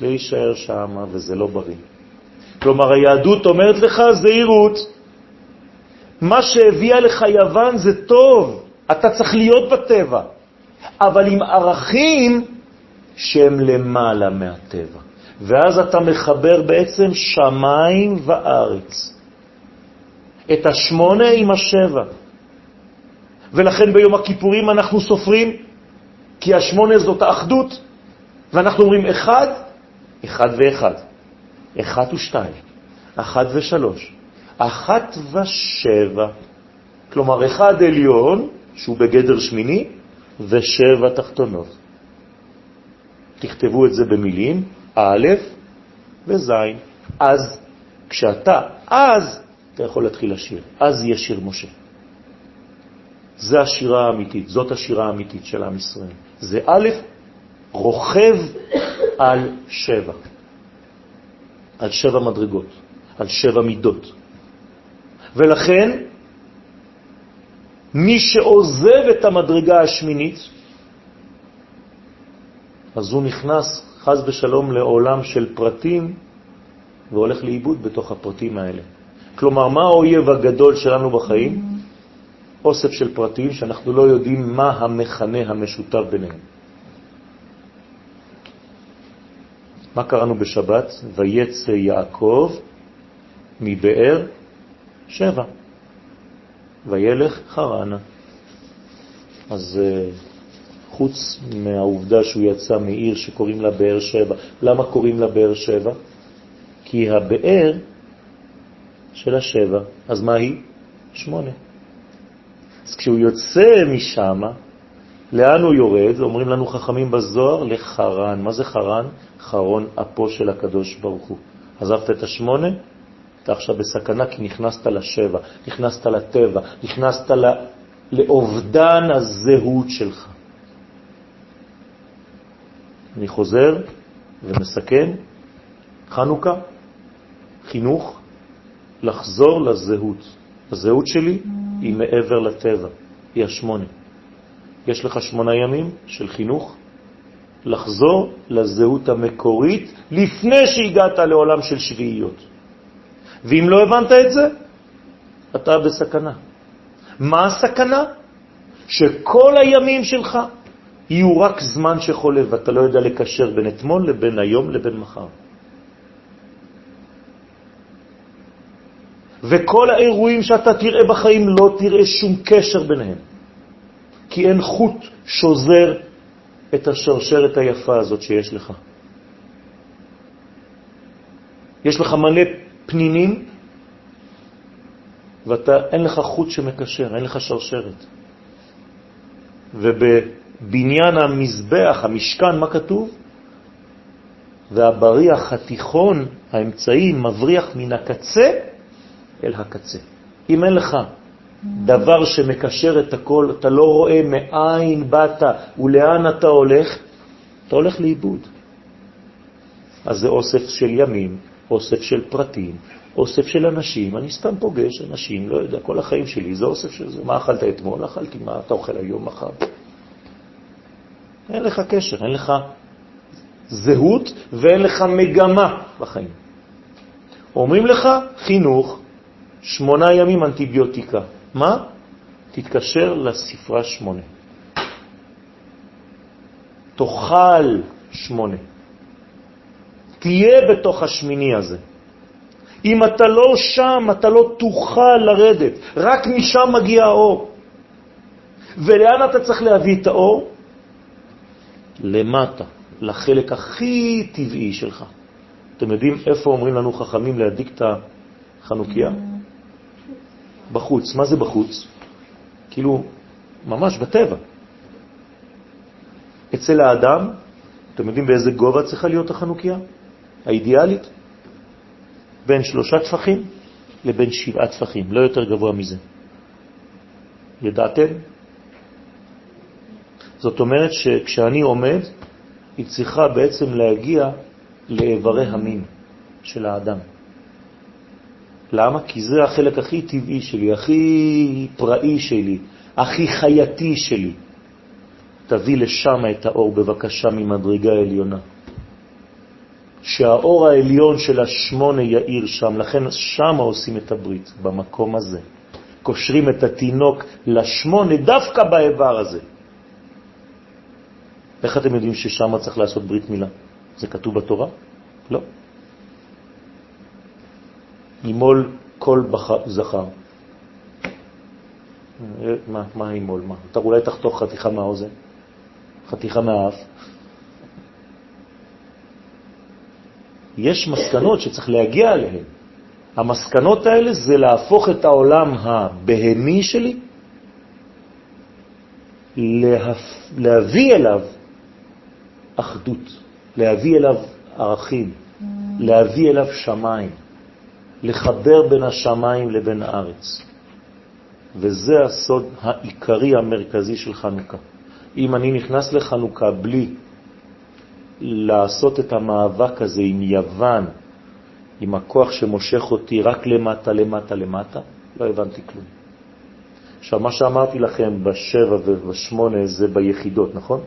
Speaker 1: להישאר שם, וזה לא בריא. כלומר, היהדות אומרת לך זהירות. מה שהביאה לך יוון זה טוב, אתה צריך להיות בטבע, אבל עם ערכים שהם למעלה מהטבע. ואז אתה מחבר בעצם שמיים וארץ. את השמונה עם השבע. ולכן ביום הכיפורים אנחנו סופרים, כי השמונה זאת האחדות, ואנחנו אומרים אחד, אחד ואחד, אחד ושתיים, אחד ושלוש, אחת ושבע. כלומר, אחד עליון, שהוא בגדר שמיני, ושבע תחתונות. תכתבו את זה במילים, א' וז'. אז כשאתה, אז אתה יכול להתחיל לשיר. אז יהיה שיר משה. זה השירה האמיתית, זאת השירה האמיתית של עם ישראל. זה א', רוכב על שבע, על שבע מדרגות, על שבע מידות. ולכן, מי שעוזב את המדרגה השמינית, אז הוא נכנס חז ושלום לעולם של פרטים והולך לאיבוד בתוך הפרטים האלה. כלומר, מה האויב הגדול שלנו בחיים? אוסף של פרטים שאנחנו לא יודעים מה המכנה המשותף ביניהם. מה קראנו בשבת? ויצא יעקב מבאר שבע, וילך חרנה. אז אה, חוץ מהעובדה שהוא יצא מעיר שקוראים לה באר שבע. למה קוראים לה באר שבע? כי הבאר של השבע, אז מה היא? שמונה. אז כשהוא יוצא משם, לאן הוא יורד? אומרים לנו חכמים בזוהר, לחרן. מה זה חרן? חרון אפו של הקדוש ברוך הוא. עזבת את השמונה, אתה עכשיו בסכנה כי נכנסת לשבע, נכנסת לטבע, נכנסת ל... לאובדן הזהות שלך. אני חוזר ומסכם, חנוכה, חינוך, לחזור לזהות. הזהות שלי היא מעבר לטבע, היא השמונה. יש לך שמונה ימים של חינוך, לחזור לזהות המקורית לפני שהגעת לעולם של שביעיות. ואם לא הבנת את זה, אתה בסכנה. מה הסכנה? שכל הימים שלך יהיו רק זמן שחולף, ואתה לא יודע לקשר בין אתמול לבין היום לבין מחר. וכל האירועים שאתה תראה בחיים לא תראה שום קשר ביניהם, כי אין חוט שוזר את השרשרת היפה הזאת שיש לך. יש לך מלא פנינים, ואין לך חוט שמקשר, אין לך שרשרת. ובבניין המזבח, המשכן, מה כתוב? והבריח התיכון, האמצעי, מבריח מן הקצה אל הקצה. אם אין לך דבר שמקשר את הכל, אתה לא רואה מאין באת ולאן אתה הולך, אתה הולך לאיבוד. אז זה אוסף של ימים, אוסף של פרטים, אוסף של אנשים. אני סתם פוגש אנשים, לא יודע, כל החיים שלי זה אוסף של זה. מה אכלת אתמול? אכלתי, מה אתה אוכל היום, מחר? אין לך קשר, אין לך זהות ואין לך מגמה בחיים. אומרים לך חינוך, שמונה ימים אנטיביוטיקה. מה? תתקשר לספרה שמונה. תאכל שמונה. תהיה בתוך השמיני הזה. אם אתה לא שם, אתה לא תוכל לרדת. רק משם מגיע האור. ולאן אתה צריך להביא את האור? למטה, לחלק הכי טבעי שלך. אתם יודעים איפה אומרים לנו חכמים להדליק את החנוכיה? בחוץ. מה זה בחוץ? כאילו, ממש בטבע. אצל האדם, אתם יודעים באיזה גובה צריכה להיות החנוכיה? האידיאלית? בין שלושה טפחים לבין שבעה טפחים, לא יותר גבוה מזה. ידעתם? זאת אומרת שכשאני עומד, היא צריכה בעצם להגיע לאיברי המין של האדם. למה? כי זה החלק הכי טבעי שלי, הכי פראי שלי, הכי חייתי שלי. תביא לשם את האור בבקשה ממדרגה עליונה. שהאור העליון של השמונה יאיר שם, לכן שם עושים את הברית, במקום הזה. קושרים את התינוק לשמונה דווקא באיבר הזה. איך אתם יודעים ששם צריך לעשות ברית מילה? זה כתוב בתורה? לא. ימול כל זכר. מה, מה ימול? מה? אתה אולי תחתוך חתיכה מהאוזן, חתיכה מהאף. יש מסקנות שצריך להגיע אליהן. המסקנות האלה זה להפוך את העולם הבהמי שלי, להביא אליו אחדות, להביא אליו ערכים, להביא אליו שמיים. לחבר בין השמיים לבין הארץ. וזה הסוד העיקרי המרכזי של חנוכה. אם אני נכנס לחנוכה בלי לעשות את המאבק הזה עם יוון, עם הכוח שמושך אותי רק למטה, למטה, למטה, לא הבנתי כלום. עכשיו, מה שאמרתי לכם בשבע ובשמונה זה ביחידות, נכון?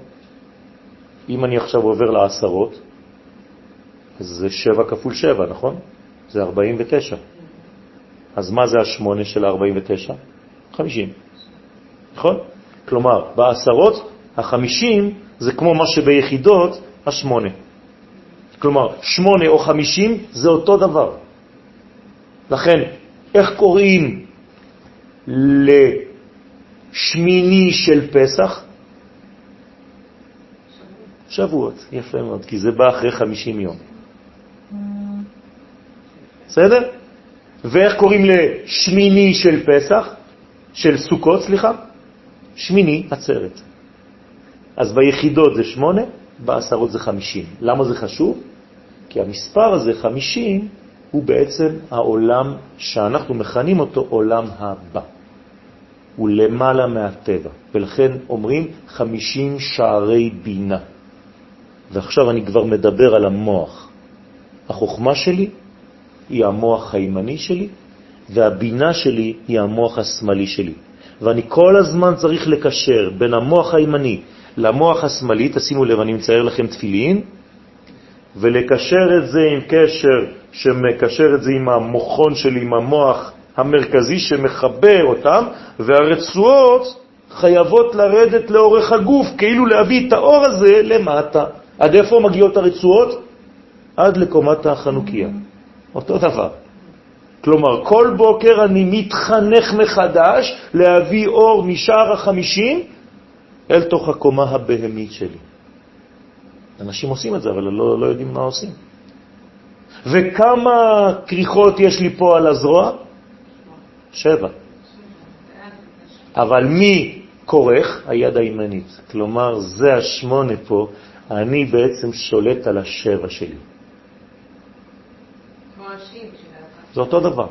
Speaker 1: אם אני עכשיו עובר לעשרות, אז זה שבע כפול שבע, נכון? זה 49. אז מה זה השמונה של 49? 50. נכון? כלומר, בעשרות, החמישים זה כמו מה שביחידות, השמונה. כלומר, שמונה או חמישים זה אותו דבר. לכן, איך קוראים לשמיני של פסח? שבועות, יפה מאוד, כי זה בא אחרי חמישים יום. בסדר? ואיך קוראים לשמיני של פסח? של סוכות, סליחה? שמיני עצרת. אז ביחידות זה שמונה, בעשרות זה חמישים. למה זה חשוב? כי המספר הזה, חמישים, הוא בעצם העולם שאנחנו מכנים אותו עולם הבא. הוא למעלה מהטבע, ולכן אומרים 50 שערי בינה. ועכשיו אני כבר מדבר על המוח. החוכמה שלי היא המוח הימני שלי, והבינה שלי היא המוח השמאלי שלי. ואני כל הזמן צריך לקשר בין המוח הימני למוח השמאלי, תשימו לב, אני מצייר לכם תפילין, ולקשר את זה עם קשר שמקשר את זה עם המוחון שלי, עם המוח המרכזי שמחבר אותם, והרצועות חייבות לרדת לאורך הגוף, כאילו להביא את האור הזה למטה. עד איפה מגיעות הרצועות? עד לקומת החנוכיה. אותו דבר. כלומר, כל בוקר אני מתחנך מחדש להביא אור משער החמישים אל תוך הקומה הבהמית שלי. אנשים עושים את זה, אבל לא, לא יודעים מה עושים. וכמה קריחות יש לי פה על הזרוע? שבע. אבל מי כורך? היד הימנית. כלומר, זה השמונה פה, אני בעצם שולט על השבע שלי. זה אותו דבר.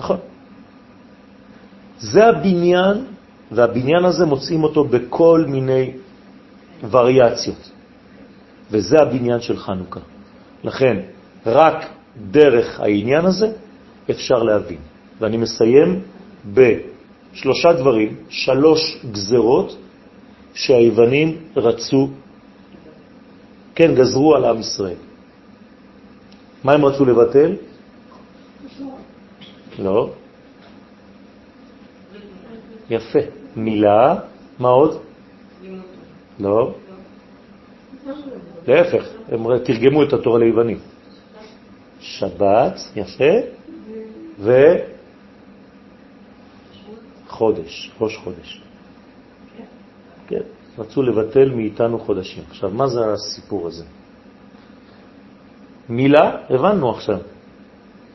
Speaker 1: נכון. זה הבניין, והבניין הזה מוצאים אותו בכל מיני וריאציות. וזה הבניין של חנוכה. לכן, רק דרך העניין הזה אפשר להבין. ואני מסיים בשלושה דברים, שלוש גזרות שהיוונים רצו, כן, גזרו על עם ישראל. מה הם רצו לבטל? לא. יפה. מילה, מה עוד? לא. להפך, הם תרגמו את התורה ליוונים. שבת, יפה, וחודש, ראש חודש. כן, רצו לבטל מאיתנו חודשים. עכשיו, מה זה הסיפור הזה? מילה, הבנו עכשיו.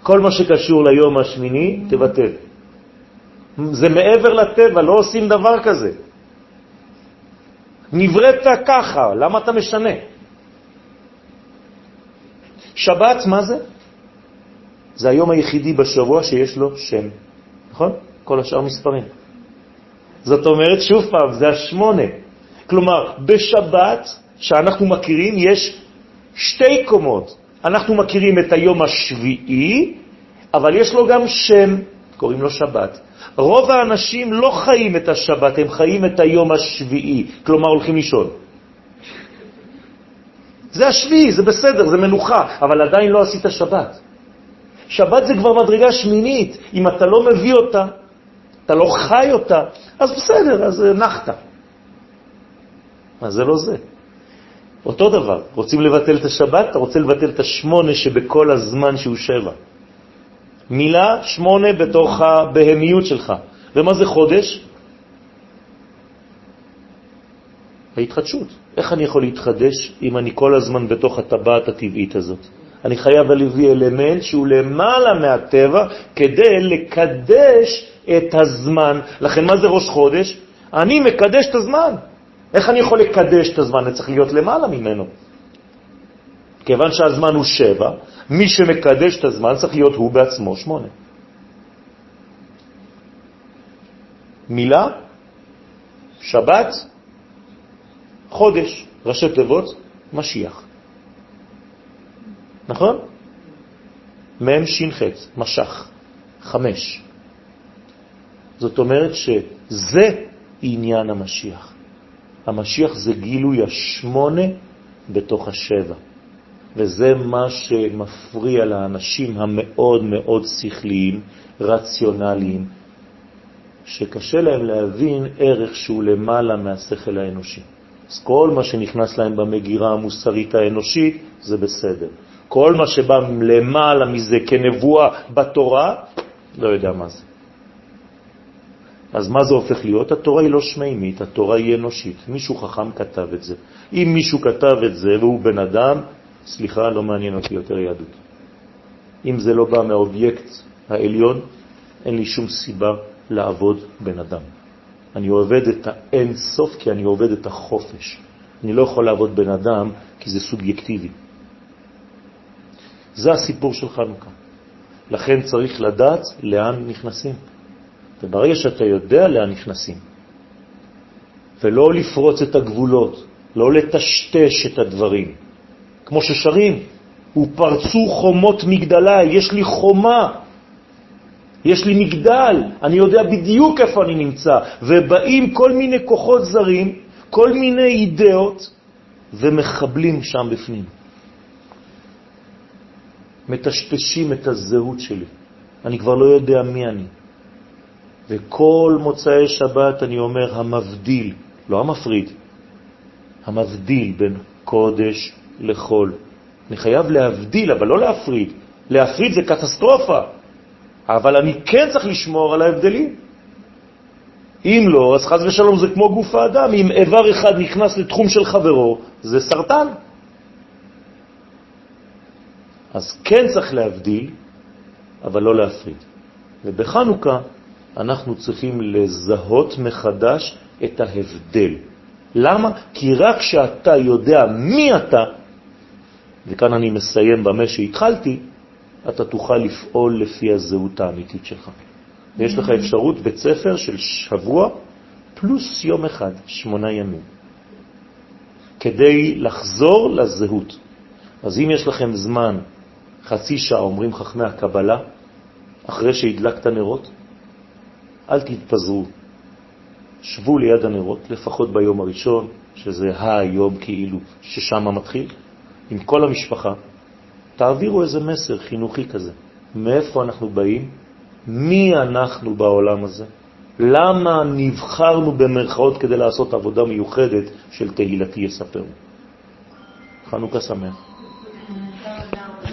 Speaker 1: כל מה שקשור ליום השמיני, תבטל. זה מעבר לטבע, לא עושים דבר כזה. נבראת ככה, למה אתה משנה? שבת, מה זה? זה היום היחידי בשבוע שיש לו שם, נכון? כל השאר מספרים. זאת אומרת, שוב פעם, זה השמונה. כלומר, בשבת שאנחנו מכירים יש שתי קומות. אנחנו מכירים את היום השביעי, אבל יש לו גם שם, קוראים לו שבת. רוב האנשים לא חיים את השבת, הם חיים את היום השביעי, כלומר הולכים לישון. זה השביעי, זה בסדר, זה מנוחה, אבל עדיין לא עשית שבת. שבת זה כבר מדרגה שמינית. אם אתה לא מביא אותה, אתה לא חי אותה, אז בסדר, אז נחת. אז זה לא זה. אותו דבר, רוצים לבטל את השבת, אתה רוצה לבטל את השמונה שבכל הזמן שהוא שבע. מילה שמונה בתוך הבהמיות שלך. ומה זה חודש? ההתחדשות. איך אני יכול להתחדש אם אני כל הזמן בתוך הטבעת הטבעית הזאת? אני חייב להביא אלמנט שהוא למעלה מהטבע כדי לקדש את הזמן. לכן מה זה ראש חודש? אני מקדש את הזמן. איך אני יכול לקדש את הזמן? אני צריך להיות למעלה ממנו. כיוון שהזמן הוא שבע, מי שמקדש את הזמן צריך להיות הוא בעצמו שמונה. מילה, שבת, חודש, ראשי תיבות, משיח. נכון? מם ש"ח, משך, חמש. זאת אומרת שזה עניין המשיח. המשיח זה גילוי השמונה בתוך השבע. וזה מה שמפריע לאנשים המאוד מאוד שכליים, רציונליים, שקשה להם להבין ערך שהוא למעלה מהשכל האנושי. אז כל מה שנכנס להם במגירה המוסרית האנושית זה בסדר. כל מה שבא למעלה מזה כנבואה בתורה, לא יודע מה זה. אז מה זה הופך להיות? התורה היא לא שמימית, התורה היא אנושית. מישהו חכם כתב את זה. אם מישהו כתב את זה והוא בן אדם, סליחה, לא מעניין אותי יותר יהדות. אם זה לא בא מהאובייקט העליון, אין לי שום סיבה לעבוד בן אדם. אני עובד את האין סוף כי אני עובד את החופש. אני לא יכול לעבוד בן אדם כי זה סובייקטיבי. זה הסיפור של חנוכה. לכן צריך לדעת לאן נכנסים. וברגע שאתה יודע לאן נכנסים, ולא לפרוץ את הגבולות, לא לטשטש את הדברים, כמו ששרים, ופרצו חומות מגדלי, יש לי חומה, יש לי מגדל, אני יודע בדיוק איפה אני נמצא, ובאים כל מיני כוחות זרים, כל מיני אידאות, ומחבלים שם בפנים. מטשטשים את הזהות שלי. אני כבר לא יודע מי אני. וכל מוצאי שבת אני אומר המבדיל, לא המפריד, המבדיל בין קודש לחול. אני חייב להבדיל, אבל לא להפריד. להפריד זה קטסטרופה, אבל אני כן צריך לשמור על ההבדלים. אם לא, אז חז ושלום זה כמו גוף האדם. אם איבר אחד נכנס לתחום של חברו, זה סרטן. אז כן צריך להבדיל, אבל לא להפריד. ובחנוכה אנחנו צריכים לזהות מחדש את ההבדל. למה? כי רק כשאתה יודע מי אתה, וכאן אני מסיים במה שהתחלתי, אתה תוכל לפעול לפי הזהות האמיתית שלך. ויש לך אפשרות בית ספר של שבוע פלוס יום אחד, שמונה ימים, כדי לחזור לזהות. אז אם יש לכם זמן, חצי שעה, אומרים חכמי הקבלה, אחרי שהדלקת נרות, אל תתפזרו. שבו ליד הנרות, לפחות ביום הראשון, שזה היום כאילו, ששם מתחיל, עם כל המשפחה, תעבירו איזה מסר חינוכי כזה. מאיפה אנחנו באים? מי אנחנו בעולם הזה? למה נבחרנו במרכאות כדי לעשות עבודה מיוחדת של תהילתי יספרו? חנוכה שמח.